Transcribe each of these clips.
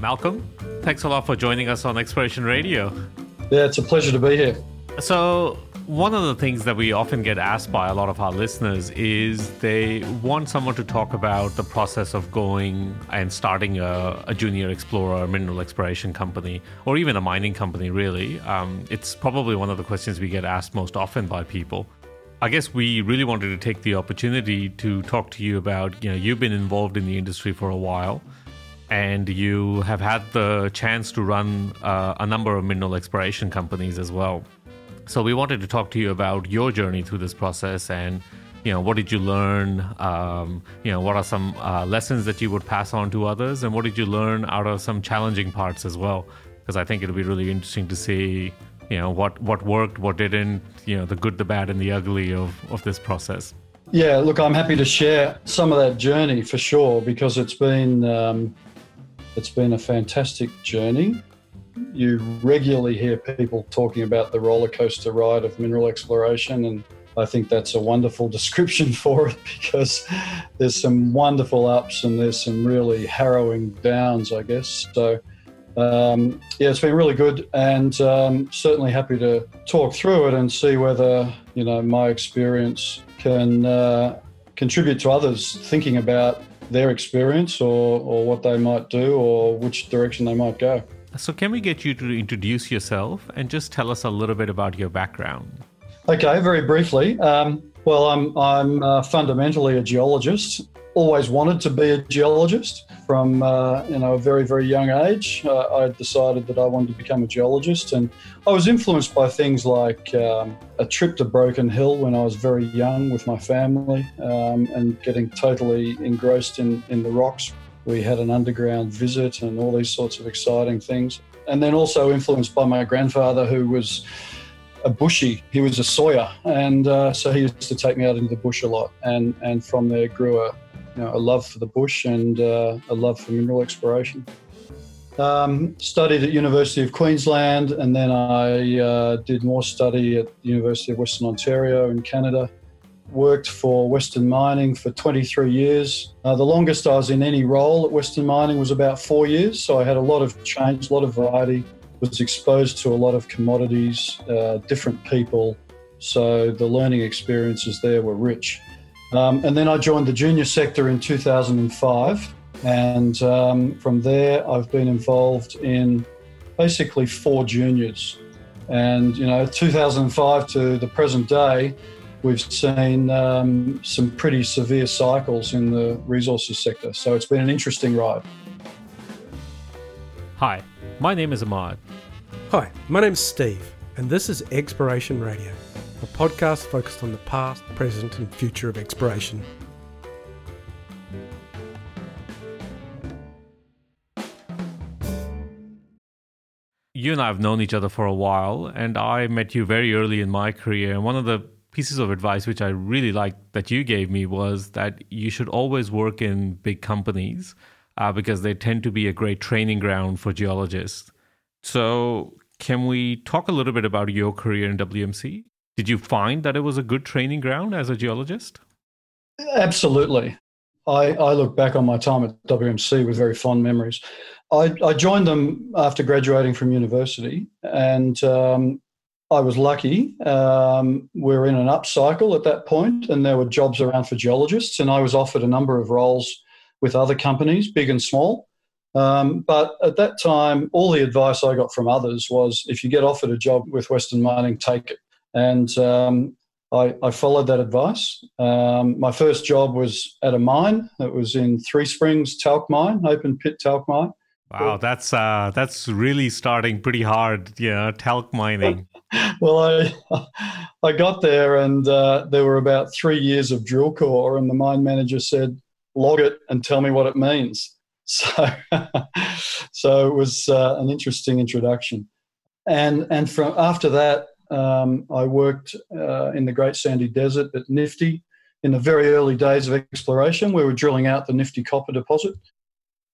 Malcolm, thanks a lot for joining us on Exploration Radio. Yeah, it's a pleasure to be here. So, one of the things that we often get asked by a lot of our listeners is they want someone to talk about the process of going and starting a, a junior explorer, a mineral exploration company, or even a mining company, really. Um, it's probably one of the questions we get asked most often by people. I guess we really wanted to take the opportunity to talk to you about, you know, you've been involved in the industry for a while and you have had the chance to run uh, a number of mineral exploration companies as well. So we wanted to talk to you about your journey through this process and you know what did you learn? Um, you know what are some uh, lessons that you would pass on to others? And what did you learn out of some challenging parts as well? Because i think it'll be really interesting to see you know what what worked what didn't you know the good the bad and the ugly of of this process. Yeah look i'm happy to share some of that journey for sure because it's been um, it's been a fantastic journey you regularly hear people talking about the roller coaster ride of mineral exploration, and I think that's a wonderful description for it because there's some wonderful ups and there's some really harrowing downs, I guess. So, um, yeah, it's been really good, and um, certainly happy to talk through it and see whether you know my experience can uh, contribute to others thinking about their experience or, or what they might do or which direction they might go. So, can we get you to introduce yourself and just tell us a little bit about your background? Okay, very briefly. Um, well, I'm, I'm uh, fundamentally a geologist. Always wanted to be a geologist from uh, you know a very very young age. Uh, I decided that I wanted to become a geologist, and I was influenced by things like um, a trip to Broken Hill when I was very young with my family, um, and getting totally engrossed in in the rocks we had an underground visit and all these sorts of exciting things. And then also influenced by my grandfather, who was a bushy. He was a sawyer, and uh, so he used to take me out into the bush a lot. And and from there grew a you know, a love for the bush and uh, a love for mineral exploration. Um, studied at University of Queensland, and then I uh, did more study at the University of Western Ontario in Canada worked for Western Mining for 23 years. Uh, the longest I was in any role at Western Mining was about four years, so I had a lot of change, a lot of variety, was exposed to a lot of commodities, uh, different people, so the learning experiences there were rich. Um, and then I joined the junior sector in 2005, and um, from there I've been involved in basically four juniors. And you know, 2005 to the present day, we've seen um, some pretty severe cycles in the resources sector. So it's been an interesting ride. Hi, my name is Ahmad. Hi, my name's Steve, and this is Exploration Radio, a podcast focused on the past, present, and future of exploration. You and I have known each other for a while, and I met you very early in my career. And one of the pieces of advice which I really liked that you gave me was that you should always work in big companies uh, because they tend to be a great training ground for geologists. So, can we talk a little bit about your career in WMC? Did you find that it was a good training ground as a geologist? Absolutely. I, I look back on my time at WMC with very fond memories. I, I joined them after graduating from university, and um, I was lucky. Um, we are in an upcycle at that point, and there were jobs around for geologists, and I was offered a number of roles with other companies, big and small. Um, but at that time, all the advice I got from others was if you get offered a job with Western Mining, take it. And um, I, I, followed that advice. Um, my first job was at a mine. It was in Three Springs Talc Mine, open pit talc mine. Wow, that's uh, that's really starting pretty hard. Yeah, talc mining. well, I I got there and uh, there were about three years of drill core, and the mine manager said, "Log it and tell me what it means." So, so it was uh, an interesting introduction, and and from after that, um, I worked uh, in the Great Sandy Desert at Nifty in the very early days of exploration. We were drilling out the Nifty copper deposit,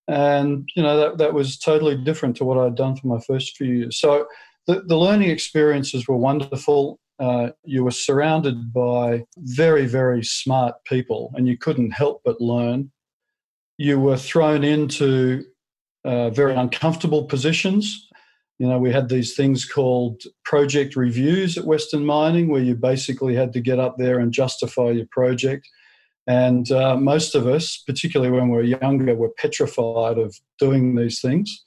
and you know that that was totally different to what I'd done for my first few years. So the, the learning experiences were wonderful. Uh, you were surrounded by very, very smart people, and you couldn't help but learn. You were thrown into uh, very uncomfortable positions. You know, we had these things called project reviews at Western Mining, where you basically had to get up there and justify your project. And uh, most of us, particularly when we were younger, were petrified of doing these things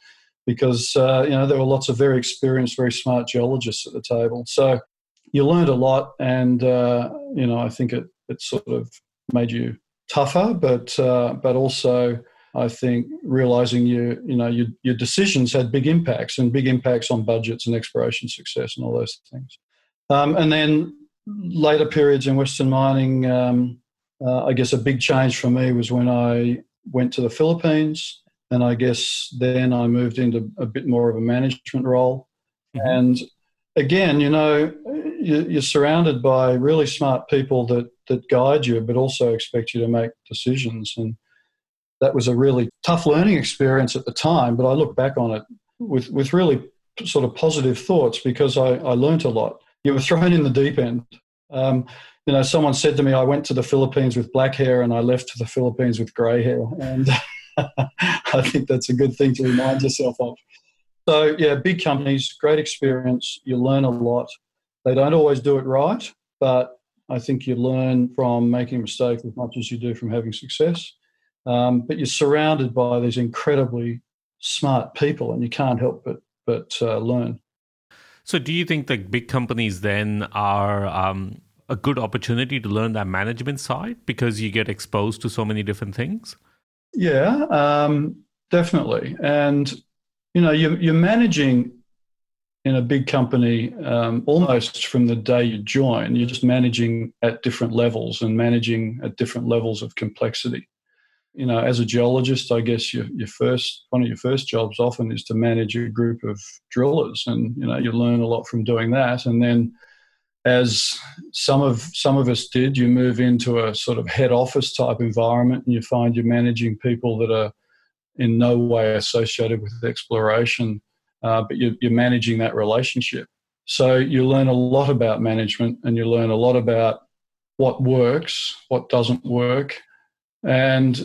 because uh, you know there were lots of very experienced, very smart geologists at the table. So you learned a lot, and uh, you know I think it it sort of made you tougher, but uh, but also I think realizing you you know your, your decisions had big impacts and big impacts on budgets and exploration success and all those things. Um, and then later periods in Western mining, um, uh, I guess a big change for me was when I went to the Philippines, and I guess then I moved into a bit more of a management role. Mm-hmm. And again, you know, you're surrounded by really smart people that that guide you, but also expect you to make decisions. And that was a really tough learning experience at the time. But I look back on it with with really sort of positive thoughts because I, I learned a lot. You were thrown in the deep end. Um, you know, someone said to me, I went to the Philippines with black hair and I left to the Philippines with grey hair. And I think that's a good thing to remind yourself of. So, yeah, big companies, great experience. You learn a lot. They don't always do it right, but I think you learn from making mistakes as much as you do from having success. Um, but you're surrounded by these incredibly smart people, and you can't help but but uh, learn. So, do you think that big companies then are um, a good opportunity to learn that management side because you get exposed to so many different things? Yeah, um, definitely. And you know, you're, you're managing in a big company um, almost from the day you join. You're just managing at different levels and managing at different levels of complexity. You know, as a geologist, I guess your, your first one of your first jobs often is to manage a group of drillers, and you know you learn a lot from doing that. And then, as some of some of us did, you move into a sort of head office type environment, and you find you're managing people that are in no way associated with exploration uh, but you're, you're managing that relationship. So you learn a lot about management and you learn a lot about what works, what doesn't work. And,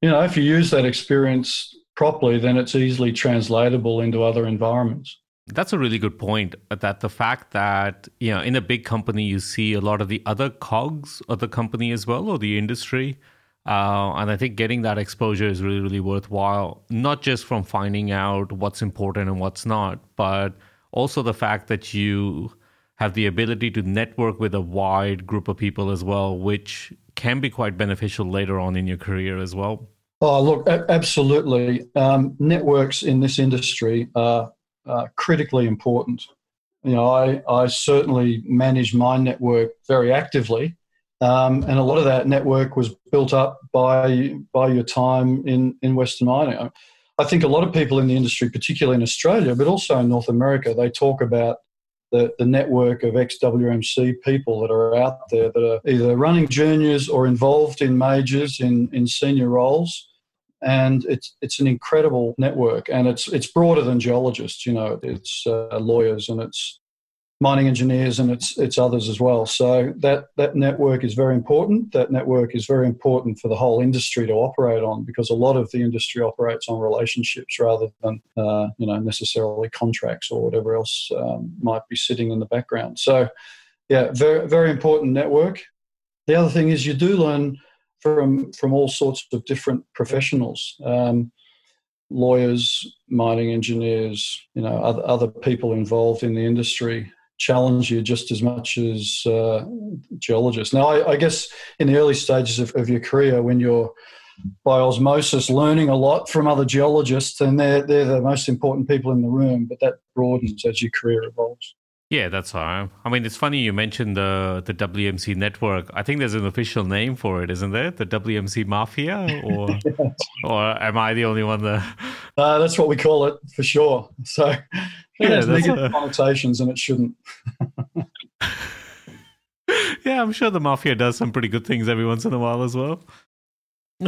you know, if you use that experience properly, then it's easily translatable into other environments. That's a really good point. That the fact that, you know, in a big company, you see a lot of the other cogs of the company as well or the industry uh, and I think getting that exposure is really, really worthwhile, not just from finding out what's important and what's not, but also the fact that you have the ability to network with a wide group of people as well, which can be quite beneficial later on in your career as well. Oh, look, absolutely. Um, networks in this industry are, critically important. You know, I, I certainly manage my network very actively um, and a lot of that network was built up by by your time in in Western mining. I think a lot of people in the industry, particularly in Australia, but also in North America, they talk about the, the network of ex-WMC people that are out there that are either running juniors or involved in majors in, in senior roles. And it's it's an incredible network, and it's it's broader than geologists. You know, it's uh, lawyers and it's mining engineers and it's it's others as well. So that that network is very important. That network is very important for the whole industry to operate on because a lot of the industry operates on relationships rather than uh, you know necessarily contracts or whatever else um, might be sitting in the background. So yeah, very very important network. The other thing is you do learn from from all sorts of different professionals. Um, lawyers, mining engineers, you know, other, other people involved in the industry challenge you just as much as uh, geologists. Now, I, I, guess in the early stages of, of, your career, when you're by osmosis learning a lot from other geologists, and they're, they're the most important people in the room, but that broadens as your career evolves. Yeah, that's right. I mean, it's funny you mentioned the the WMC network. I think there's an official name for it, isn't there? The WMC Mafia, or or am I the only one there? Uh, that's what we call it for sure. So it yeah, has negative connotations, and it shouldn't. yeah, I'm sure the Mafia does some pretty good things every once in a while as well.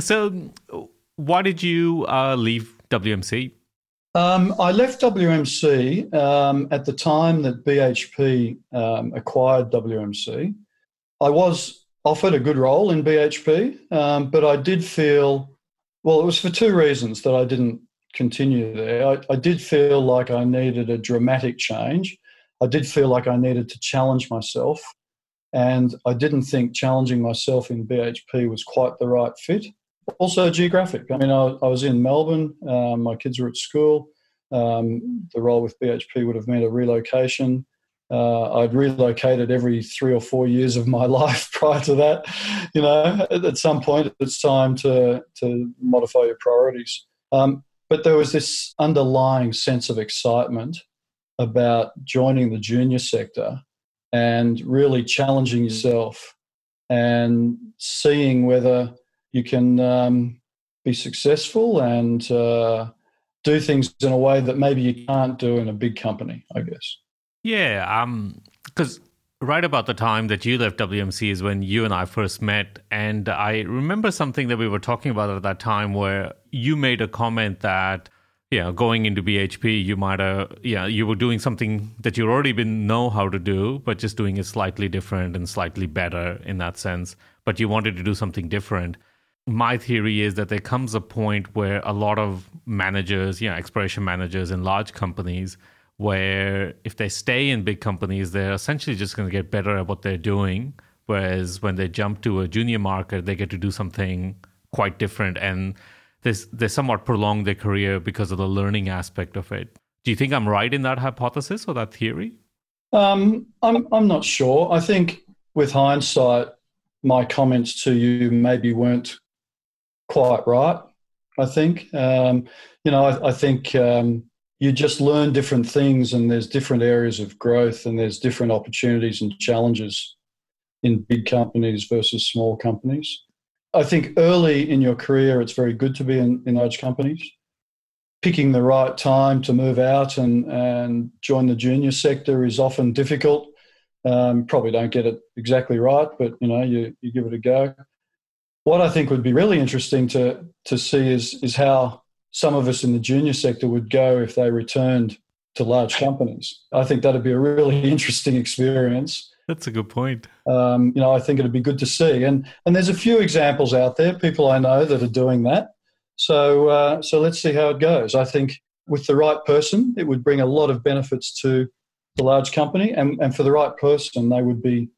So, why did you uh, leave WMC? Um, I left WMC um, at the time that BHP um, acquired WMC. I was offered a good role in BHP, um, but I did feel, well, it was for two reasons that I didn't continue there. I, I did feel like I needed a dramatic change. I did feel like I needed to challenge myself. And I didn't think challenging myself in BHP was quite the right fit. Also, geographic. I mean, I, I was in Melbourne, um, my kids were at school. Um, the role with BHP would have meant a relocation. Uh, I'd relocated every three or four years of my life prior to that. You know, at some point, it's time to to modify your priorities. Um, but there was this underlying sense of excitement about joining the junior sector and really challenging yourself and seeing whether you can um, be successful and uh, do things in a way that maybe you can't do in a big company, I guess. Yeah, um, because right about the time that you left WMC is when you and I first met, and I remember something that we were talking about at that time where you made a comment that yeah, going into BHP, you might have, yeah, you were doing something that you already been know how to do, but just doing it slightly different and slightly better in that sense. But you wanted to do something different. My theory is that there comes a point where a lot of managers, yeah, exploration managers in large companies, where if they stay in big companies, they're essentially just going to get better at what they're doing. Whereas when they jump to a junior market, they get to do something quite different and they they somewhat prolong their career because of the learning aspect of it. Do you think I'm right in that hypothesis or that theory? Um, I'm I'm not sure. I think with hindsight, my comments to you maybe weren't quite right. I think um, you know I, I think um, you just learn different things, and there's different areas of growth, and there's different opportunities and challenges in big companies versus small companies. I think early in your career, it's very good to be in, in large companies. Picking the right time to move out and, and join the junior sector is often difficult. Um, probably don't get it exactly right, but you know you, you give it a go. What I think would be really interesting to to see is is how some of us in the junior sector would go if they returned to large companies. I think that'd be a really interesting experience. That's a good point. Um, you know, I think it'd be good to see, and and there's a few examples out there, people I know that are doing that. So uh, so let's see how it goes. I think with the right person, it would bring a lot of benefits to the large company, and and for the right person, they would be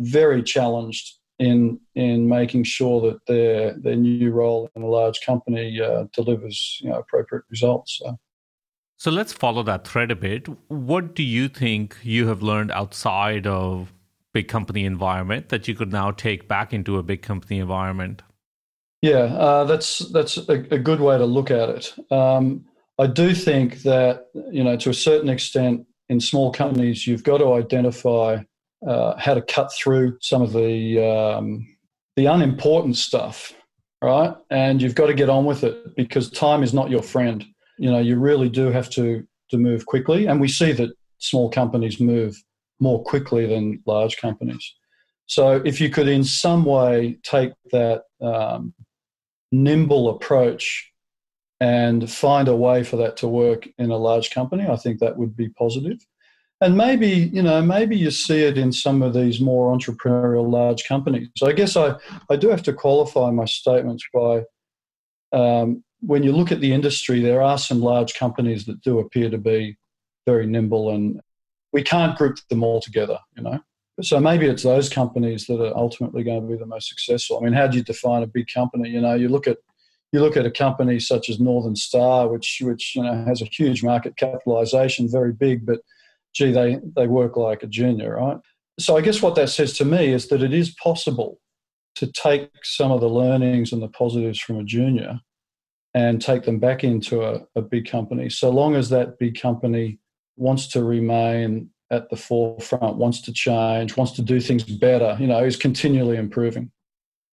very challenged in in making sure that their their new role in a large company uh, delivers you know appropriate results. So. So let's follow that thread a bit. What do you think you have learned outside of big company environment that you could now take back into a big company environment? Yeah, uh, that's that's a, a, good way to look at it. Um, I do think that you know to a certain extent in small companies you've got to identify uh, how to cut through some of the um, the unimportant stuff, right? And you've got to get on with it because time is not your friend. You know you really do have to to move quickly. And we see that small companies move more quickly than large companies. So if you could in some way take that um, nimble approach and find a way for that to work in a large company i think that would be positive and maybe you know maybe you see it in some of these more entrepreneurial large companies so i guess i, I do have to qualify my statements by um, when you look at the industry, there are some large companies that do appear to be very nimble, and we can't group them all together, you know. So maybe it's those companies that are ultimately going to be the most successful. I mean, how do you define a big company? You know, you look at you look at a company such as Northern Star, which which you know has a huge market capitalization, very big, but gee, they they work like a junior, right? So I guess what that says to me is that it is possible to take some of the learnings and the positives from a junior and take them back into a, a big company, so long as that big company wants to remain at the forefront, wants to change, wants to do things better, you know, is continually improving.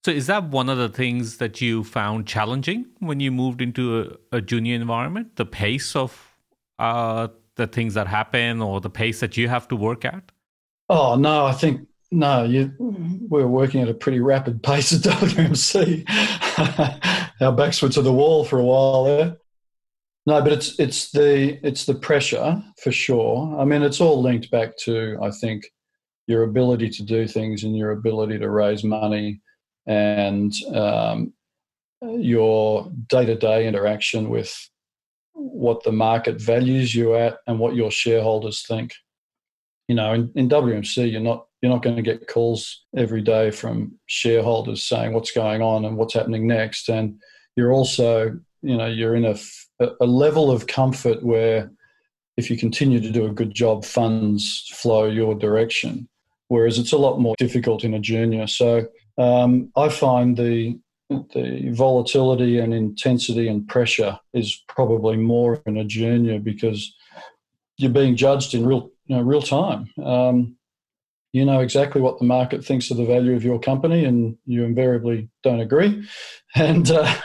So, is that one of the things that you found challenging when you moved into a, a junior environment? The pace of uh, the things that happen or the pace that you have to work at? Oh, no, I think, no, you, we're working at a pretty rapid pace at WMC. our backs were to the wall for a while there. No, but it's it's the it's the pressure for sure. I mean, it's all linked back to I think your ability to do things and your ability to raise money and um, your day to day interaction with what the market values you at and what your shareholders think. You know, in, in WMC, you're not you're not going to get calls every day from shareholders saying what's going on and what's happening next. And you're also, you know, you're in a, a level of comfort where if you continue to do a good job, funds flow your direction. Whereas it's a lot more difficult in a junior. So um, I find the the volatility and intensity and pressure is probably more in a junior because you're being judged in real you know, real time. Um, you know exactly what the market thinks of the value of your company, and you invariably don't agree. And uh,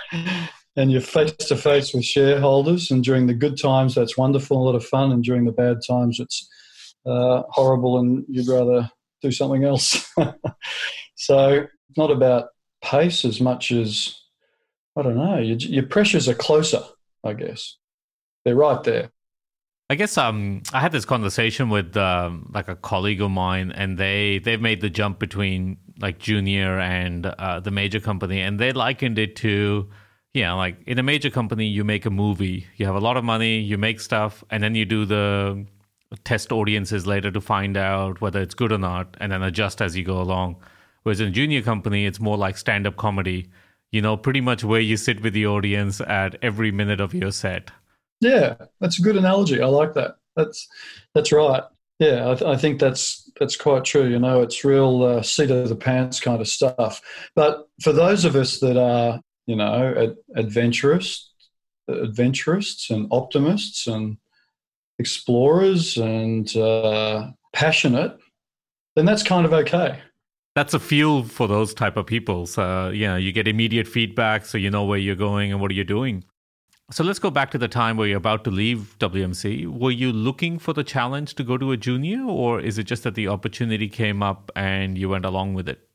and you're face to face with shareholders. And during the good times, that's wonderful, a lot of fun. And during the bad times, it's uh, horrible, and you'd rather do something else. so it's not about pace as much as I don't know. Your, your pressures are closer, I guess. They're right there. I guess um, I had this conversation with um, like a colleague of mine, and they they've made the jump between like junior and uh, the major company, and they likened it to, yeah, like in a major company, you make a movie, you have a lot of money, you make stuff, and then you do the test audiences later to find out whether it's good or not, and then adjust as you go along. Whereas in a junior company, it's more like stand up comedy. You know, pretty much where you sit with the audience at every minute of your set. Yeah, that's a good analogy. I like that. That's that's right. Yeah, I, th- I think that's that's quite true. You know, it's real uh, seat of the pants kind of stuff. But for those of us that are, you know, ad- adventurous, adventurists and optimists and explorers and uh, passionate, then that's kind of okay. That's a fuel for those type of people. So, yeah, you get immediate feedback, so you know where you're going and what are you doing. So let's go back to the time where you're about to leave WMC. Were you looking for the challenge to go to a junior, or is it just that the opportunity came up and you went along with it?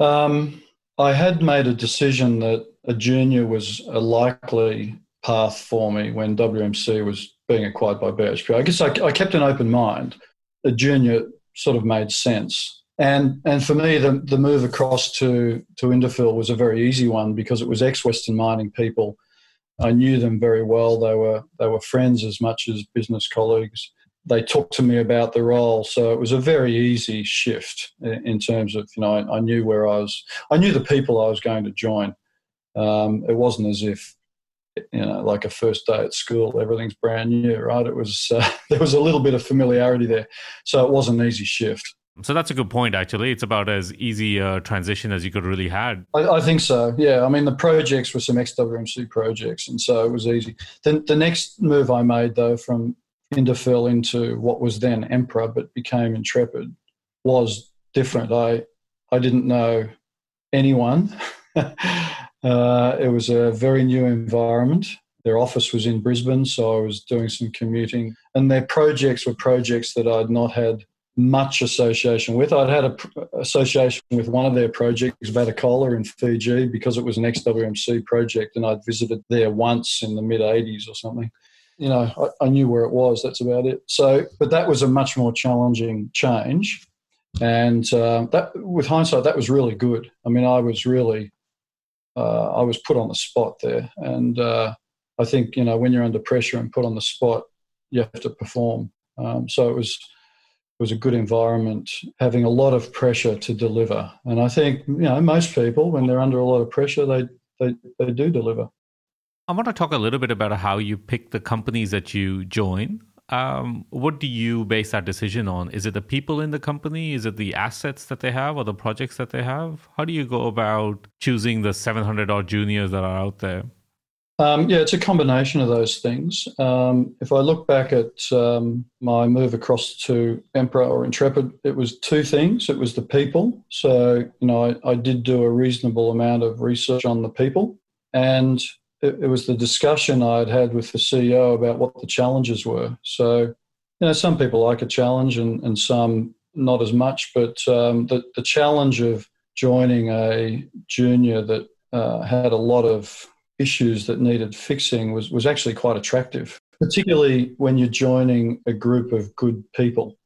Um, I had made a decision that a junior was a likely path for me when WMC was being acquired by BHP. I guess I, I kept an open mind. A junior sort of made sense. And, and for me, the, the move across to, to Indophil was a very easy one because it was ex Western Mining people I knew them very well. They were they were friends as much as business colleagues. They talked to me about the role, so it was a very easy shift in terms of you know I, I knew where I was. I knew the people I was going to join. Um, it wasn't as if you know like a first day at school, everything's brand new, right? It was uh, there was a little bit of familiarity there, so it was an easy shift. So that's a good point, actually. It's about as easy a transition as you could really had. I, I think so. Yeah. I mean, the projects were some ex-WMC projects, and so it was easy. The, the next move I made, though, from Indophil into what was then Emperor but became Intrepid, was different. I I didn't know anyone. uh, it was a very new environment. Their office was in Brisbane, so I was doing some commuting, and their projects were projects that I'd not had much association with. I'd had a association with one of their projects, Vatukoula in Fiji, because it was an ex-WMC project, and I'd visited there once in the mid '80s or something. You know, I, I, knew where it was. That's about it. So, but that was a much more challenging change, and uh, that, with hindsight, that was really good. I mean, I was really, uh, I was put on the spot there, and uh, I think you know when you're under pressure and put on the spot, you have to perform. Um, so it was was a good environment, having a lot of pressure to deliver. And I think you know most people, when they're under a lot of pressure, they they, they do deliver. I want to talk a little bit about how you pick the companies that you join. Um, what do you base that decision on? Is it the people in the company? Is it the assets that they have or the projects that they have? How do you go about choosing the 700 odd juniors that are out there? Um, yeah, it's a combination of those things. Um, if I look back at um, my move across to Emperor or Intrepid, it was two things. It was the people. So, you know, I, I did do a reasonable amount of research on the people. And it, it, was the discussion I'd had with the CEO about what the challenges were. So, you know, some people like a challenge and, and some not as much. But um, the, the challenge of joining a junior that uh, had a lot of issues that needed fixing was, was actually quite attractive, particularly when you're joining a group of good people.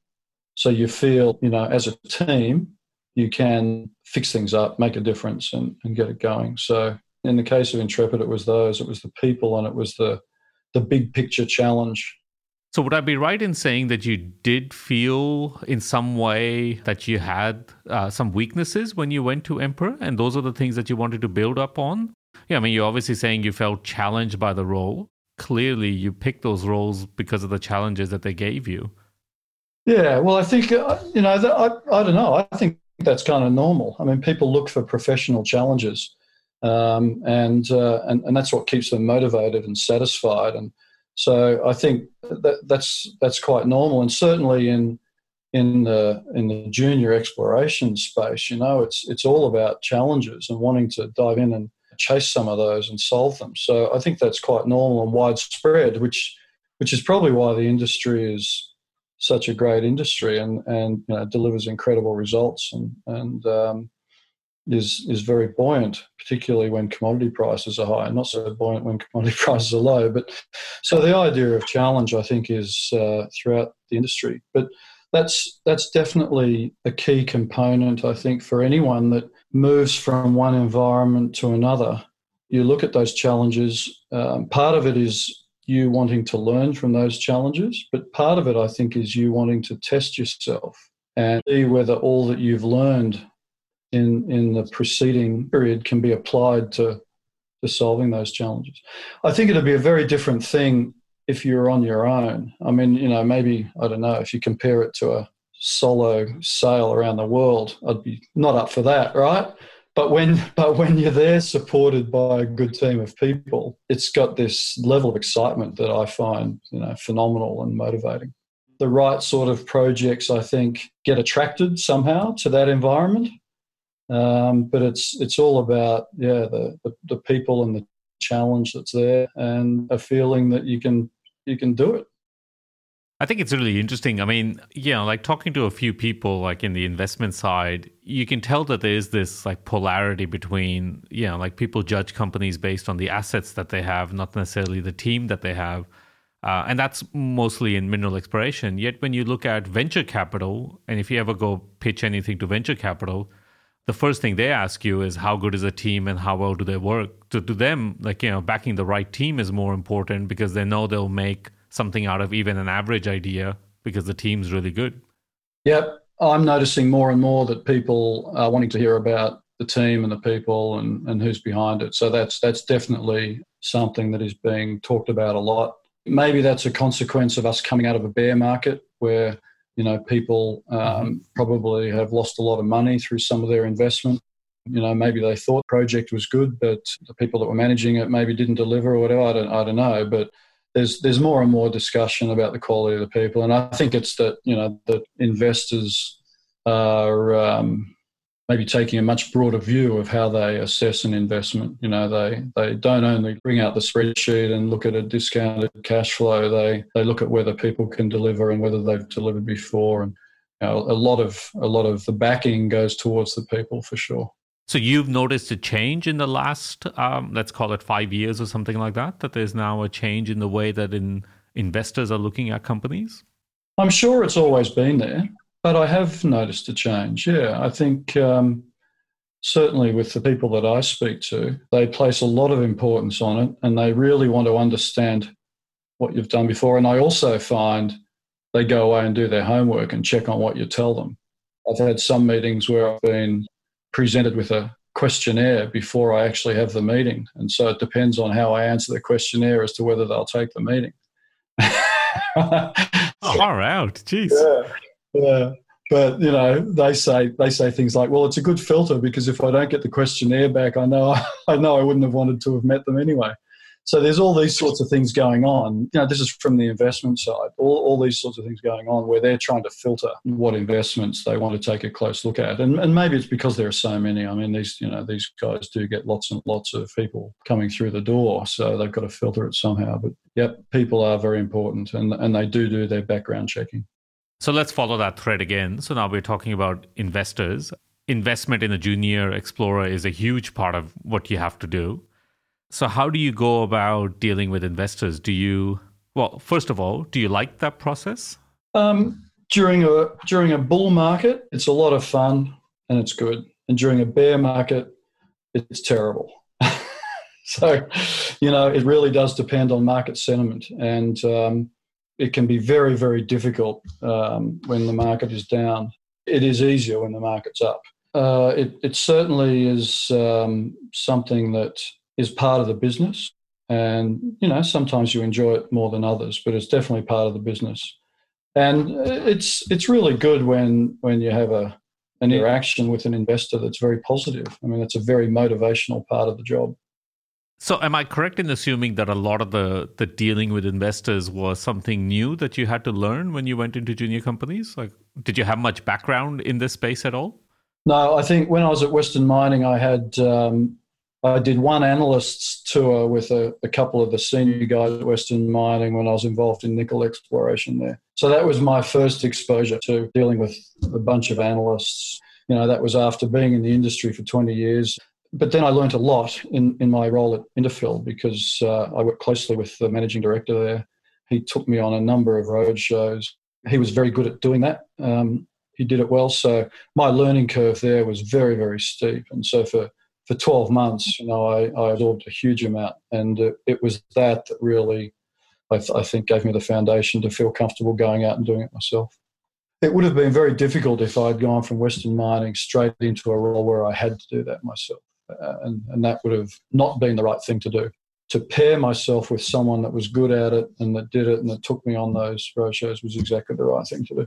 So you feel, you know, as a team, you can fix things up, make a difference, and, and get it going. So in the case of Intrepid, it was those, it was the people, and it was the the big picture challenge. So, would I be right in saying that you did feel in some way that you had uh, some weaknesses when you went to Emperor, and those are the things that you wanted to build up on? Yeah, I mean, you're obviously saying you felt challenged by the role. Clearly, you picked those roles because of the challenges that they gave you. Yeah, well, I think uh, you know, I, I don't know. I think that's kind of normal. I mean, people look for professional challenges, um, and, uh, and and that's what keeps them motivated and satisfied. And so I think that that's that's quite normal, and certainly in in the in the junior exploration space, you know, it's it's all about challenges and wanting to dive in and chase some of those and solve them. So I think that's quite normal and widespread, which which is probably why the industry is such a great industry and and you know, delivers incredible results and and um, is is very buoyant, particularly when commodity prices are high, and not so buoyant when commodity prices are low. But so the idea of challenge, I think, is uh, throughout the industry. But that's that's definitely a key component, I think, for anyone that moves from one environment to another. You look at those challenges. Um, part of it is you wanting to learn from those challenges, but part of it, I think, is you wanting to test yourself and see whether all that you've learned in in the preceding period can be applied to to solving those challenges. I think it'd be a very different thing if you're on your own. I mean, you know, maybe I don't know if you compare it to a solo sail around the world, I'd be not up for that, right? But when but when you're there supported by a good team of people, it's got this level of excitement that I find, you know, phenomenal and motivating. The right sort of projects I think get attracted somehow to that environment um, but it's it's all about yeah the, the, the people and the challenge that's there and a feeling that you can you can do it. I think it's really interesting. I mean, you know, like talking to a few people like in the investment side, you can tell that there is this like polarity between, you know, like people judge companies based on the assets that they have, not necessarily the team that they have. Uh, and that's mostly in mineral exploration. Yet when you look at venture capital, and if you ever go pitch anything to venture capital, the first thing they ask you is how good is a team and how well do they work. So to them, like you know, backing the right team is more important because they know they'll make something out of even an average idea because the team's really good. Yep, I'm noticing more and more that people are wanting to hear about the team and the people and, and who's behind it. So that's that's definitely something that is being talked about a lot. Maybe that's a consequence of us coming out of a bear market where you know, people um, mm-hmm. probably have lost a lot of money through some of their investment. You know, maybe they thought the project was good, but the people that were managing it maybe didn't deliver or whatever. I don't, I don't know. But there's there's more and more discussion about the quality of the people, and I think it's that you know that investors are um, maybe taking a much broader view of how they assess an investment. You know, they they don't only bring out the spreadsheet and look at a discounted cash flow. They they look at whether people can deliver and whether they've delivered before. And you know, a lot of a lot of the backing goes towards the people for sure. So you've noticed a change in the last, um, let's call it five years or something like that. That there's now a change in the way that in investors are looking at companies. I'm sure it's always been there. But I have noticed a change. Yeah, I think um, certainly with the people that I speak to, they place a lot of importance on it and they really want to understand what you've done before. And I also find they go away and do their homework and check on what you tell them. I've had some meetings where I've been presented with a questionnaire before I actually have the meeting. And so it depends on how I answer the questionnaire as to whether they'll take the meeting. Oh, far out. Jeez. Yeah. Yeah. But you know, they say they say things like, "Well, it's a good filter because if I don't get the questionnaire back, I know I know I wouldn't have wanted to have met them anyway." So there's all these sorts of things going on. You know, this is from the investment side. All, all these sorts of things going on where they're trying to filter what investments they want to take a close look at. And, and maybe it's because there are so many. I mean, these you know these guys do get lots and lots of people coming through the door, so they've got to filter it somehow. But yep, people are very important, and and they do do their background checking. So let's follow that thread again. So now we're talking about investors. Investment in a junior explorer is a huge part of what you have to do. So, how do you go about dealing with investors? Do you, well, first of all, do you like that process? Um, during a during a bull market, it's a lot of fun and it's good, and during a bear market, it's terrible. so, you know, it really does depend on market sentiment. And um, it can be very, very difficult um, when the market is down. It is easier when the market's up. Uh, it, it, certainly is um, something that is part of the business. And, you know, sometimes you enjoy it more than others, but it's definitely part of the business. And it's, it's really good when, when you have a, an interaction with an investor that's very positive. I mean, it's a very motivational part of the job. So, am I correct in assuming that a lot of the the dealing with investors was something new that you had to learn when you went into junior companies? Like, did you have much background in this space at all? No, I think when I was at Western Mining, I had um, I did one analyst's tour with a, a, couple of the senior guys at Western Mining when I was involved in nickel exploration there. So that was my first exposure to dealing with a bunch of analysts. You know, that was after being in the industry for 20 years but then I learned a lot in, in my role at Indophil because uh, I worked closely with the managing director there. He took me on a number of road shows. He was very good at doing that. Um, he did it well. So my learning curve there was very, very steep. And so for, for 12 months, you know, I, I absorbed a huge amount. And it, it was that that really, I, th- I think, gave me the foundation to feel comfortable going out and doing it myself. It would have been very difficult if I'd gone from Western mining straight into a role where I had to do that myself uh, and, and that would have not been the right thing to do. To pair myself with someone that was good at it and that did it and that took me on those roadshows was exactly the right thing to do.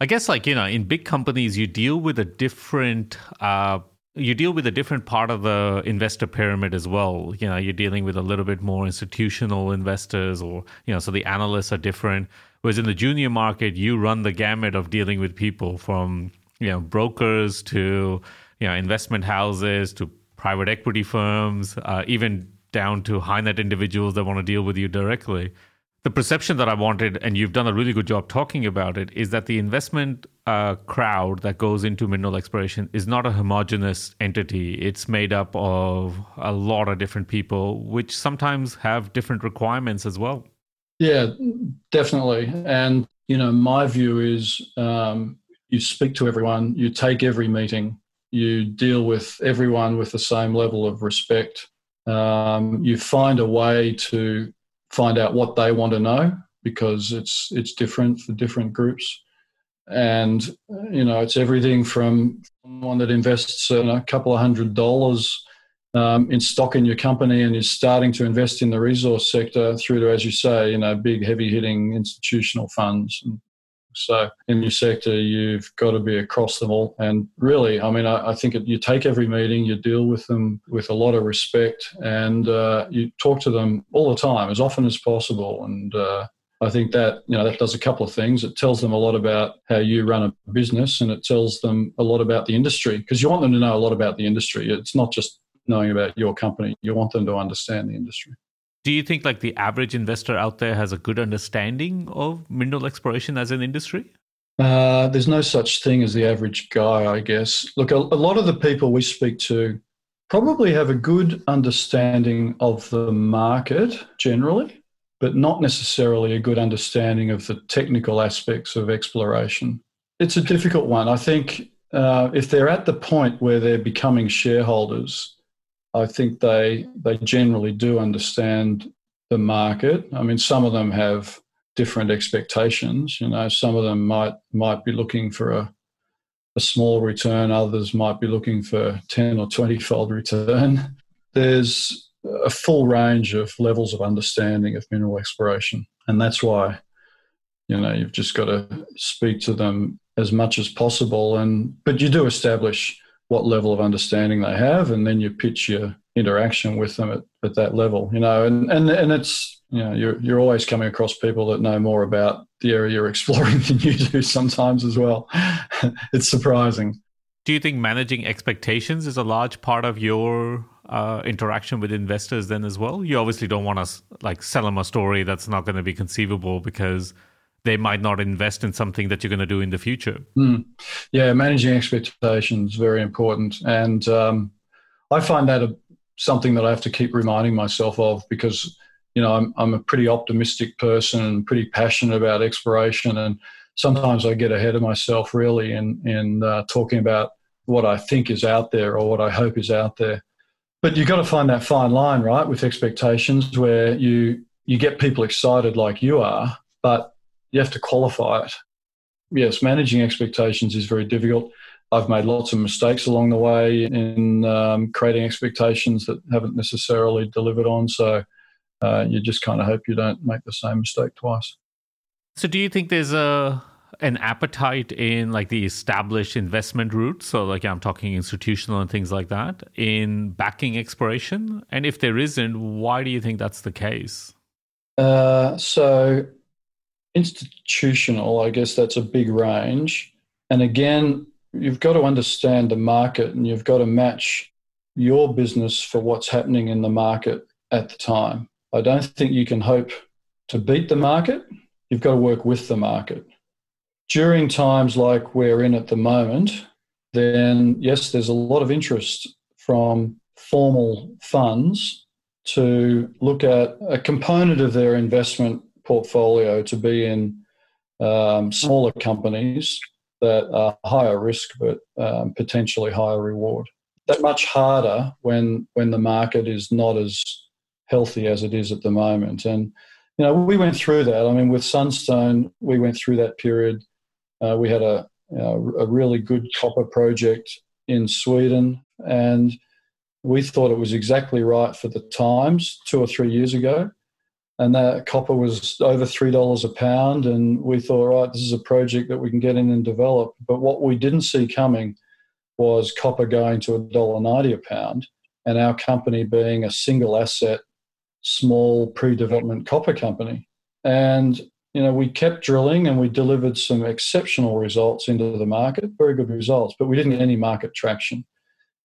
I guess, like you know, in big companies, you deal with a different. Uh, you deal with a different part of the investor pyramid as well. You know, you're dealing with a little bit more institutional investors, or you know, so the analysts are different. Whereas in the junior market, you run the gamut of dealing with people from you know brokers to you know investment houses to private equity firms, uh, even down to high net individuals that want to deal with you directly. The perception that I wanted, and you've done a really good job talking about it, is that the investment uh, crowd that goes into mineral exploration is not a homogenous entity. It's made up of a lot of different people, which sometimes have different requirements as well. Yeah, definitely. And, you know, my view is um, you speak to everyone, you take every meeting, you deal with everyone with the same level of respect. Um, you find a way to find out what they want to know because it's it's different for different groups, and you know it's everything from someone that invests you know, a couple of hundred dollars um, in stock in your company and is starting to invest in the resource sector through to, as you say, you know, big heavy hitting institutional funds. and so in your sector, you've got to be across them all. And really, I mean, I, I think it, you take every meeting, you deal with them with a lot of respect, and uh, you talk to them all the time, as often as possible. And uh, I think that you know that does a couple of things. It tells them a lot about how you run a business, and it tells them a lot about the industry because you want them to know a lot about the industry. It's not just knowing about your company; you want them to understand the industry. Do you think like the average investor out there has a good understanding of mineral exploration as an industry? Uh, there's no such thing as the average guy, I guess. Look, a, a lot of the people we speak to probably have a good understanding of the market generally, but not necessarily a good understanding of the technical aspects of exploration. It's a difficult one. I think uh, if they're at the point where they're becoming shareholders, I think they they generally do understand the market. I mean, some of them have different expectations. You know, some of them might might be looking for a a small return. Others might be looking for ten or twenty fold return. There's a full range of levels of understanding of mineral exploration, and that's why you know you've just got to speak to them as much as possible. And but you do establish what level of understanding they have, and then you pitch your interaction with them at, at that level. You know, and, and and it's you know you're you're always coming across people that know more about the area you're exploring than you do sometimes as well. it's surprising. Do you think managing expectations is a large part of your uh, interaction with investors then as well? You obviously don't want to like sell them a story that's not going to be conceivable because they might not invest in something that you're going to do in the future. Mm. Yeah, managing expectations very important, and um, I find that a, something that I have to keep reminding myself of because you know I'm I'm a pretty optimistic person and pretty passionate about exploration, and sometimes I get ahead of myself really in in uh, talking about what I think is out there or what I hope is out there. but you've got to find that fine line, right, with expectations where you you get people excited like you are, but you have to qualify it. Yes, managing expectations is very difficult. I've made lots of mistakes along the way in um, creating expectations that haven't necessarily delivered on. So uh, you just kind of hope you don't make the same mistake twice. So, do you think there's a an appetite in like the established investment routes? So, like I'm talking institutional and things like that in backing exploration. And if there isn't, why do you think that's the case? Uh, so, institutional, I guess that's a big range. And again, you've got to understand the market and you've got to match your business for what's happening in the market at the time. I don't think you can hope to beat the market. You've got to work with the market. During times like we're in at the moment, then yes, there's a lot of interest from formal funds to look at a component of their investment portfolio to be in um, smaller companies that are higher risk but um, potentially higher reward. That much harder when when the market is not as healthy as it is at the moment. And you know, we went through that. I mean, with Sunstone, we went through that period. Uh, we had a you know, a really good copper project in Sweden, and we thought it was exactly right for the times two or three years ago and that copper was over three dollars a pound and we thought right this is a project that we can get in and develop. But what we didn't see coming was copper going to a dollar ninety a pound and our company being a single asset small pre-development copper company. And you know we kept drilling and we delivered some exceptional results into the market very good results but we didn't get any market traction.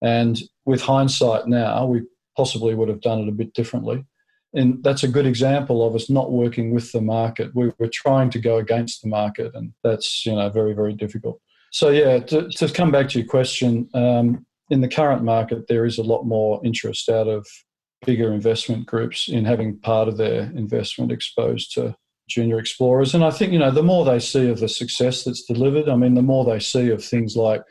And with hindsight now we possibly would have done it a bit differently and that's a good example of us not working with the market. We were trying to go against the market, and that's you know very very difficult. So yeah, to, to come back to your question, um, in the current market, there is a lot more interest out of bigger investment groups in having part of their investment exposed to junior explorers. And I think you know the more they see of the success that's delivered, I mean, the more they see of things like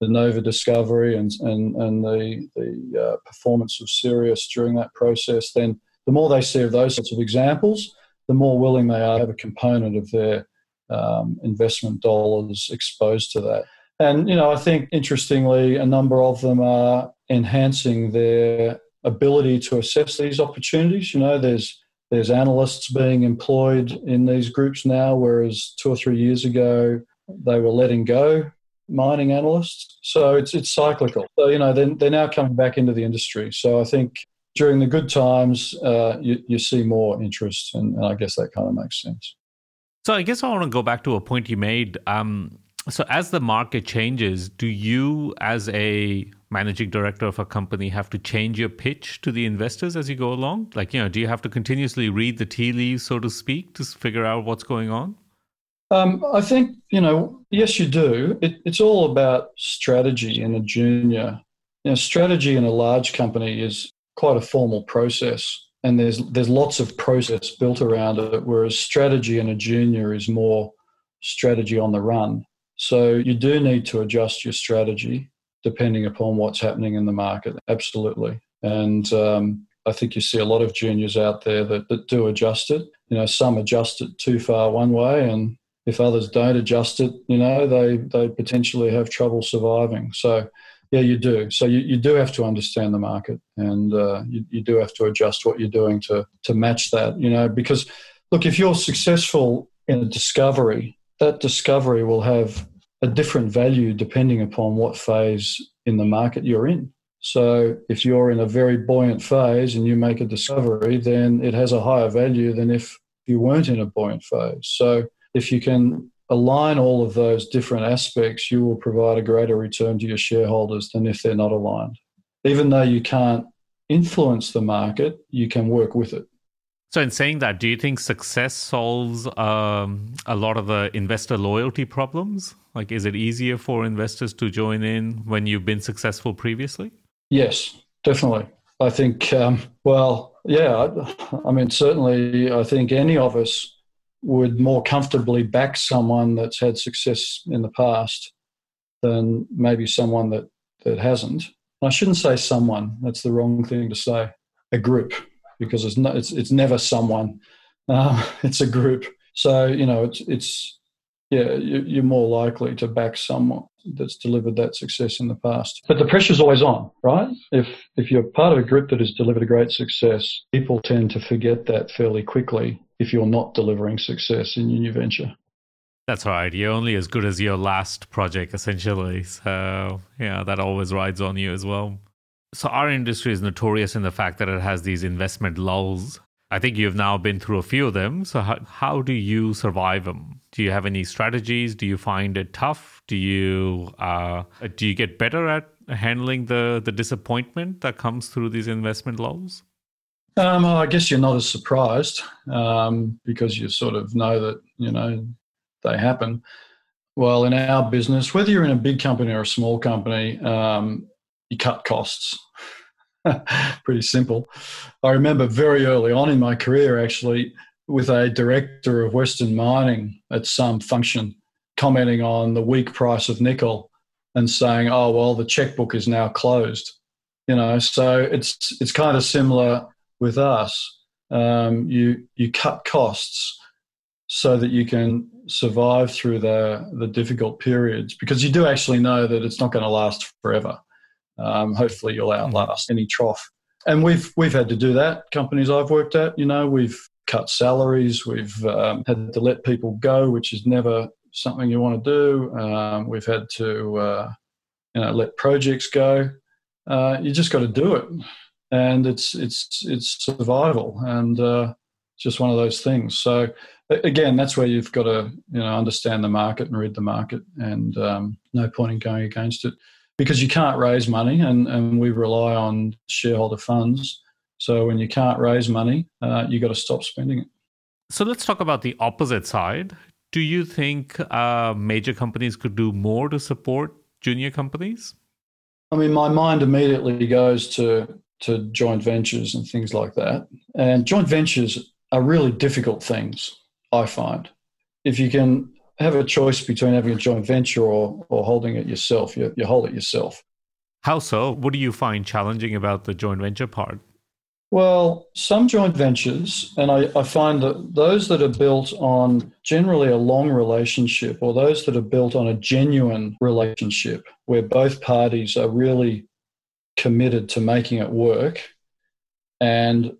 the Nova discovery and and and the the uh, performance of Sirius during that process, then the more they see of those sorts of examples, the more willing they are to have a component of their um, investment dollars exposed to that. And, you know, I think interestingly, a number of them are enhancing their ability to assess these opportunities. You know, there's there's analysts being employed in these groups now, whereas two or three years ago they were letting go mining analysts. So it's it's cyclical. So you know they're, they're now coming back into the industry. So I think during the good times, uh, you, you, see more interest, and, and, I guess that kind of makes sense. So I guess I want to go back to a point you made. Um, so as the market changes, do you, as a managing director of a company, have to change your pitch to the investors as you go along? Like, you know, do you have to continuously read the tea leaves, so to speak, to figure out what's going on? Um, I think you know. Yes, you do. It, it's all about strategy in a junior. You know, strategy in a large company is quite a formal process and there's there's lots of process built around it whereas strategy in a junior is more strategy on the run. So you do need to adjust your strategy depending upon what's happening in the market absolutely. And um, i think you see a lot of juniors out there that, that do adjust it. You know some adjust it too far one way and if others don't adjust it you know they they potentially have trouble surviving. So yeah, you do. So you, you do have to understand the market, and uh, you, you do have to adjust what you're doing to to match that. You know, because look, if you're successful in a discovery, that discovery will have a different value depending upon what phase in the market you're in. So if you're in a very buoyant phase and you make a discovery, then it has a higher value than if you weren't in a buoyant phase. So if you can align all of those different aspects, you will provide a greater return to your shareholders than if they're not aligned. Even though you can't influence the market, you can work with it. So, in saying that, do you think success solves um, a lot of the investor loyalty problems? Like, is it easier for investors to join in when you've been successful previously? Yes, definitely. I think, um, well, yeah, I, I mean, certainly, I think any of us would more comfortably back someone that's had success in the past than maybe someone that, that hasn't. I shouldn't say someone. That's the wrong thing to say. A group, because it's no, it's it's never someone. Uh, it's a group. So you know, it's it's yeah, you're more likely to back someone that's delivered that success in the past. But the pressure's always on, right? If if you're part of a group that has delivered a great success, people tend to forget that fairly quickly if you're not delivering success in your new venture. That's right. You're only as good as your last project, essentially. So, yeah, that always rides on you as well. So, our industry is notorious in the fact that it has these investment lulls. I think you've now been through a few of them. So, how, how do you survive them? Do you have any strategies? Do you find it tough? Do you uh, do you get better at handling the the disappointment that comes through these investment lulls? Um, well, I guess you're not as surprised um, because you sort of know that you know they happen. Well, in our business, whether you're in a big company or a small company, um, you cut costs. Pretty simple. I remember very early on in my career, actually, with a director of Western Mining at some function commenting on the weak price of nickel and saying, "Oh well, the checkbook is now closed." You know, so it's it's kind of similar with us. Um, you you cut costs so that you can survive through the the difficult periods because you do actually know that it's not going to last forever. Um, hopefully, you'll outlast any trough. And we've we've had to do that. Companies I've worked at, you know, we've cut salaries, we've um, had to let people go, which is never something you want to do. Um, we've had to, uh, you know, let projects go. Uh, you just got to do it, and it's it's it's survival, and uh, just one of those things. So again, that's where you've got to you know understand the market and read the market, and um, no point in going against it because you can't raise money, and, and we rely on shareholder funds. So when you can't raise money, uh, you got to stop spending it. So let's talk about the opposite side. Do you think uh, major companies could do more to support junior companies? I mean, my mind immediately goes to to joint ventures and things like that. And joint ventures are really difficult things. I find. If you can have a choice between having a joint venture or, or holding it yourself, you, you hold it yourself. How so? What do you find challenging about the joint venture part? Well, some joint ventures, and I, I, find that those that are built on generally a long relationship or those that are built on a genuine relationship where both parties are really committed to making it work and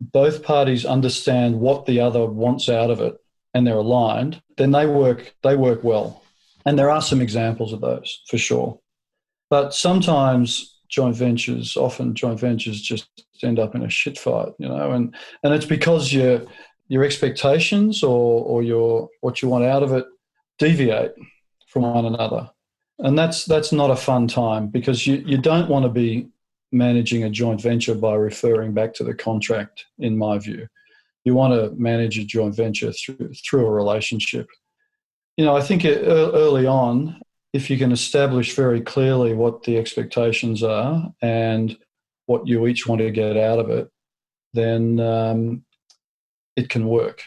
both parties understand what the other wants out of it and they're aligned, then they work they work well. And there are some examples of those for sure. But sometimes joint ventures, often joint ventures just end up in a shit fight, you know, and, and it's because your your expectations or, or your what you want out of it deviate from one another. And that's that's not a fun time because you, you don't want to be managing a joint venture by referring back to the contract, in my view. You want to manage a joint venture through, through a relationship. You know, I think early on, if you can establish very clearly what the expectations are and what you each want to get out of it, then um, it can work.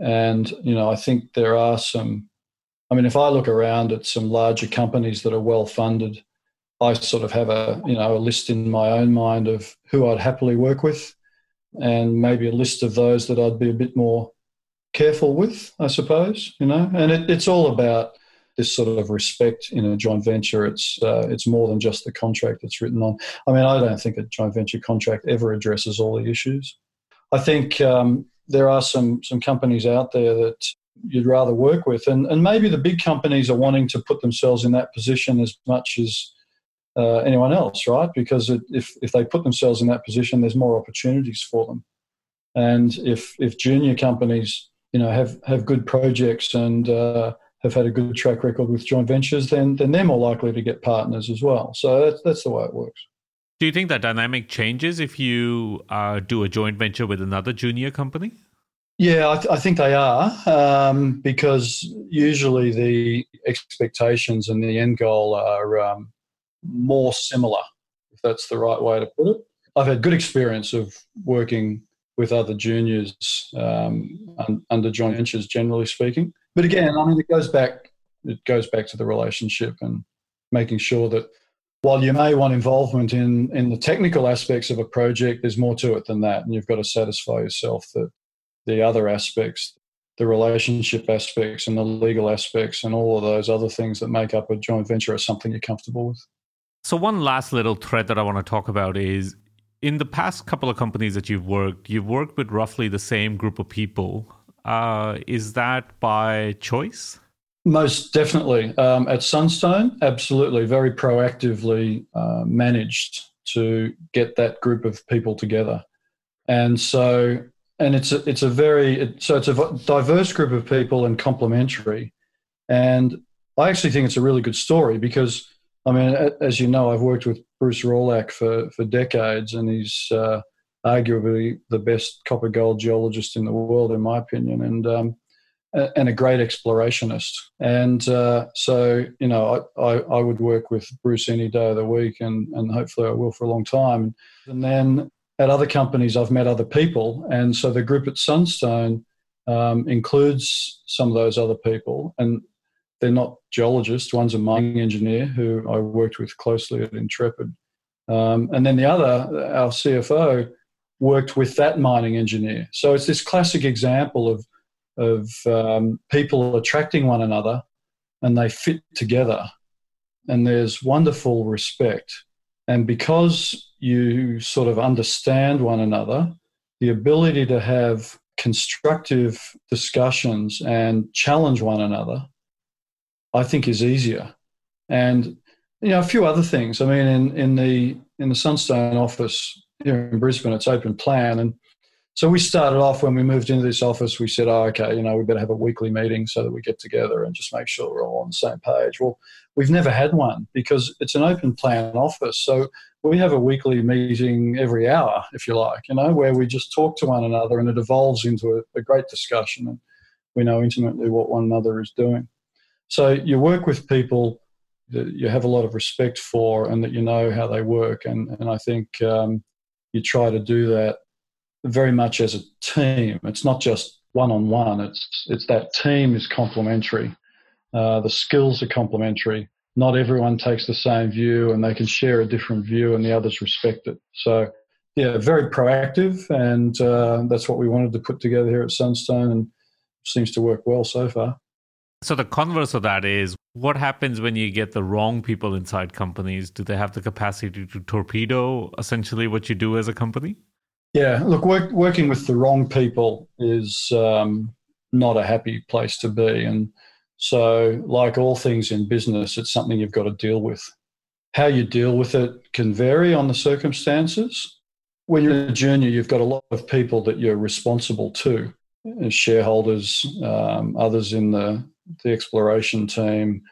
And, you know, I think there are some, I mean, if I look around at some larger companies that are well funded, I sort of have a you know a list in my own mind of who I'd happily work with, and maybe a list of those that I'd be a bit more careful with, I suppose. You know, and it, it's all about this sort of respect in a joint venture. It's uh, it's more than just the contract that's written on. I mean, I don't think a joint venture contract ever addresses all the issues. I think um, there are some some companies out there that you'd rather work with, and and maybe the big companies are wanting to put themselves in that position as much as uh, anyone else, right? Because it, if if they put themselves in that position, there's more opportunities for them. And if if junior companies, you know, have have good projects and uh, have had a good track record with joint ventures, then then they're more likely to get partners as well. So that's that's the way it works. Do you think that dynamic changes if you uh, do a joint venture with another junior company? Yeah, I, th- I think they are um, because usually the expectations and the end goal are um, more similar, if that's the right way to put it. I've had good experience of working with other juniors um, un- under joint ventures, generally speaking. But again, I mean, it goes back. It goes back to the relationship and making sure that while you may want involvement in, in the technical aspects of a project, there's more to it than that. And you've got to satisfy yourself that the other aspects, the relationship aspects and the legal aspects and all of those other things that make up a joint venture are something you're comfortable with. So, one last little thread that I want to talk about is in the past couple of companies that you've worked, you've worked with roughly the same group of people. Uh, is that by choice? Most definitely. Um, at Sunstone, absolutely, very proactively uh, managed to get that group of people together. And so, and it's a, it's a very, so it's a diverse group of people and complementary. And I actually think it's a really good story because I mean, as you know, I've worked with Bruce Rohrlach for, for decades, and he's uh, arguably the best copper gold geologist in the world, in my opinion, and um, and a great explorationist. And uh, so, you know, I, I, I, would work with Bruce any day of the week, and, and hopefully I will for a long time. And then at other companies, I've met other people, and so the group at Sunstone um, includes some of those other people, and they're not geologists. One's a mining engineer who I worked with closely at Intrepid. Um, and then the other, our CFO, worked with that mining engineer. So it's this classic example of, of um, people attracting one another and they fit together. And there's wonderful respect. And because you sort of understand one another, the ability to have constructive discussions and challenge one another I think is easier. And you know, a few other things. I mean, in, in the in the Sunstone office here in Brisbane, it's open plan, and so we started off when we moved into this office. We said, "Oh, okay, you know, we better have a weekly meeting so that we get together and just make sure we're all on the same page." Well, we've never had one because it's an open plan office, so we have a weekly meeting every hour, if you like, you know, where we just talk to one another, and it evolves into a, a great discussion, and we know intimately what one another is doing. So you work with people that you have a lot of respect for and that you know how they work. And, and I think um, you try to do that very much as a team. It's not just one on one, it's, it's that team is complementary. Uh, the skills are complementary. Not everyone takes the same view and they can share a different view and the others respect it. So, yeah, very proactive. And uh, that's what we wanted to put together here at Sunstone and seems to work well so far. So the converse of that is what happens when you get the wrong people inside companies? Do they have the capacity to torpedo essentially what you do as a company? Yeah, look, work, working with the wrong people is um, not a happy place to be. And so, like all things in business, it's something you've got to deal with. How you deal with it can vary on the circumstances. When you're a junior, you've got a lot of people that you're responsible to shareholders, um, others in the the exploration team,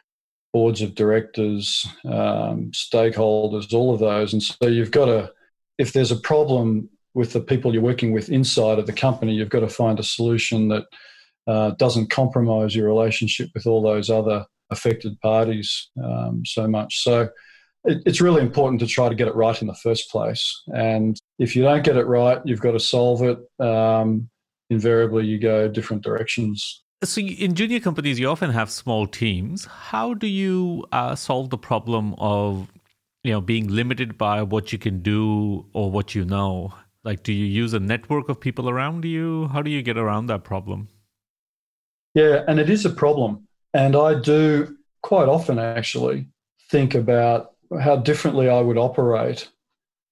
boards of directors, um, stakeholders, all of those. And so you've got to, if there's a problem with the people you're working with inside of the company, you've got to find a solution that uh, doesn't compromise your relationship with all those other affected parties um, so much. So it, it's really important to try to get it right in the first place. And if you don't get it right, you've got to solve it. Um, invariably, you go different directions so in junior companies, you often have small teams. How do you uh, solve the problem of you know being limited by what you can do or what you know? Like, do you use a network of people around you? How do you get around that problem? Yeah, and it is a problem, and I do quite often actually think about how differently I would operate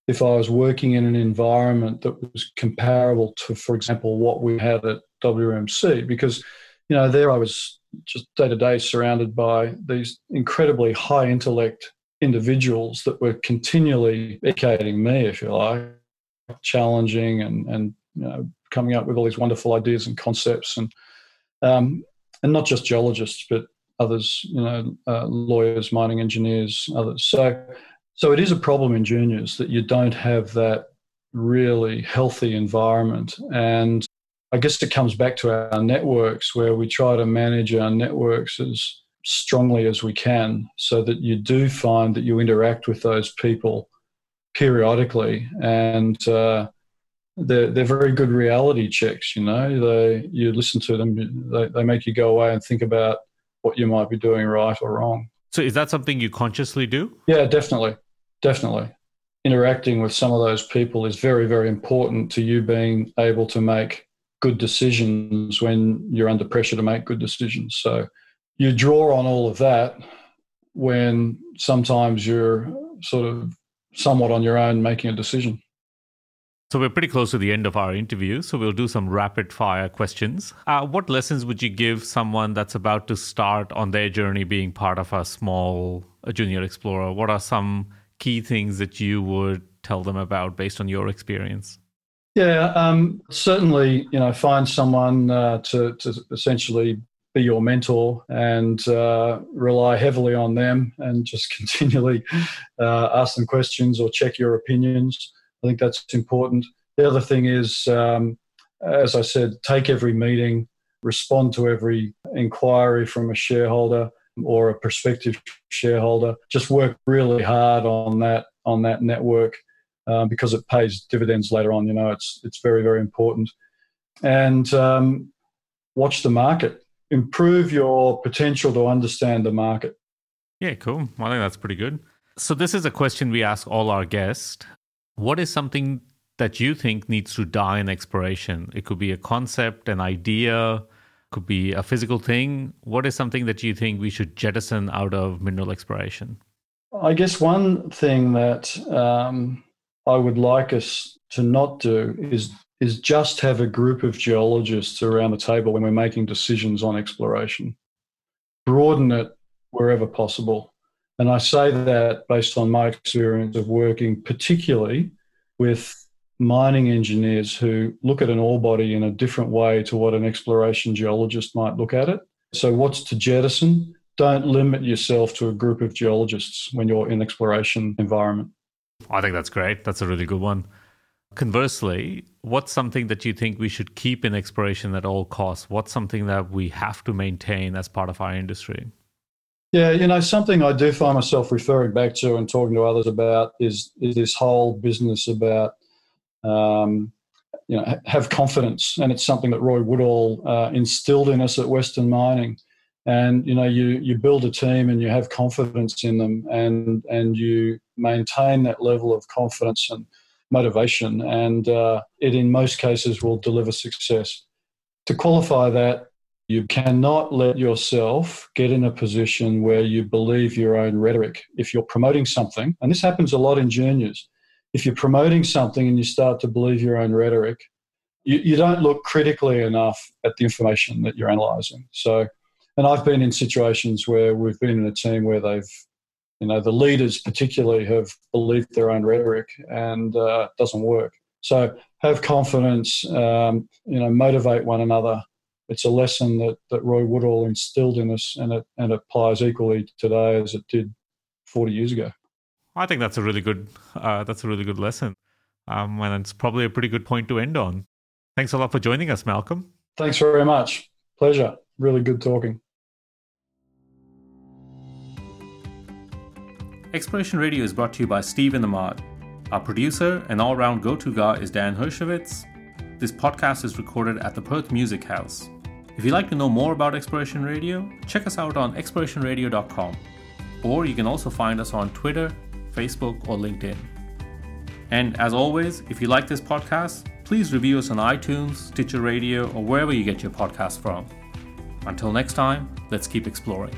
if I was working in an environment that was comparable to, for example, what we had at WMC, because you know, there I was just day to day surrounded by these incredibly high intellect individuals that were continually educating me, if you like, challenging and, and you know, coming up with all these wonderful ideas and concepts and um, and not just geologists but others, you know, uh, lawyers, mining engineers, others. So so it is a problem in juniors that you don't have that really healthy environment and I guess it comes back to our networks where we try to manage our networks as strongly as we can so that you do find that you interact with those people periodically and uh, they're, they're very good reality checks you know they you listen to them they, they make you go away and think about what you might be doing right or wrong so is that something you consciously do yeah definitely definitely. Interacting with some of those people is very, very important to you being able to make good decisions when you're under pressure to make good decisions. So you draw on all of that when sometimes you're sort of somewhat on your own making a decision. So we're pretty close to the end of our interview. So we'll do some rapid fire questions. Uh, what lessons would you give someone that's about to start on their journey being part of a small a junior explorer? What are some key things that you would tell them about based on your experience? Yeah, um, certainly. You know, find someone uh, to to essentially be your mentor and uh, rely heavily on them, and just continually uh, ask them questions or check your opinions. I think that's important. The other thing is, um, as I said, take every meeting, respond to every inquiry from a shareholder or a prospective shareholder. Just work really hard on that on that network um, because it pays dividends later on. You know, it's it's very very important. And um, watch the market. Improve your potential to understand the market. Yeah, cool. I think that's pretty good. So this is a question we ask all our guests. What is something that you think needs to die in exploration? It could be a concept, an idea, could be a physical thing. What is something that you think we should jettison out of mineral exploration? I guess one thing that um, I would like us to not do is is just have a group of geologists around the table when we're making decisions on exploration. Broaden it wherever possible. And I say that based on my experience of working particularly with mining engineers who look at an ore body in a different way to what an exploration geologist might look at it. So, what's to jettison? Don't limit yourself to a group of geologists when you're in exploration environment. I think that's great. That's a really good one. Conversely, what's something that you think we should keep in exploration at all costs? What's something that we have to maintain as part of our industry? Yeah, you know, something I do find myself referring back to and talking to others about is, is this whole business about, um, you know, have confidence. And it's something that Roy Woodall uh, instilled in us at Western Mining. And, you know, you, you build a team and you have confidence in them and, and you maintain that level of confidence and motivation. And uh, it, in most cases, will deliver success. To qualify that, you cannot let yourself get in a position where you believe your own rhetoric. If you're promoting something, and this happens a lot in juniors, if you're promoting something and you start to believe your own rhetoric, you, you don't look critically enough at the information that you're analysing. So, and I've been in situations where we've been in a team where they've, you know, the leaders particularly have believed their own rhetoric and uh, it doesn't work. So have confidence, um, you know, motivate one another it's a lesson that, that Roy Woodall instilled in us, and it and it applies equally today as it did 40 years ago. I think that's a really good uh, that's a really good lesson, um, and it's probably a pretty good point to end on. Thanks a lot for joining us, Malcolm. Thanks very much. Pleasure. Really good talking. Exploration Radio is brought to you by Steve and Ahmad. Our producer and all round go to guy is Dan Hershowitz. This podcast is recorded at the Perth Music House. If you'd like to know more about Exploration Radio, check us out on explorationradio.com. Or you can also find us on Twitter, Facebook, or LinkedIn. And as always, if you like this podcast, please review us on iTunes, Stitcher Radio, or wherever you get your podcasts from. Until next time, let's keep exploring.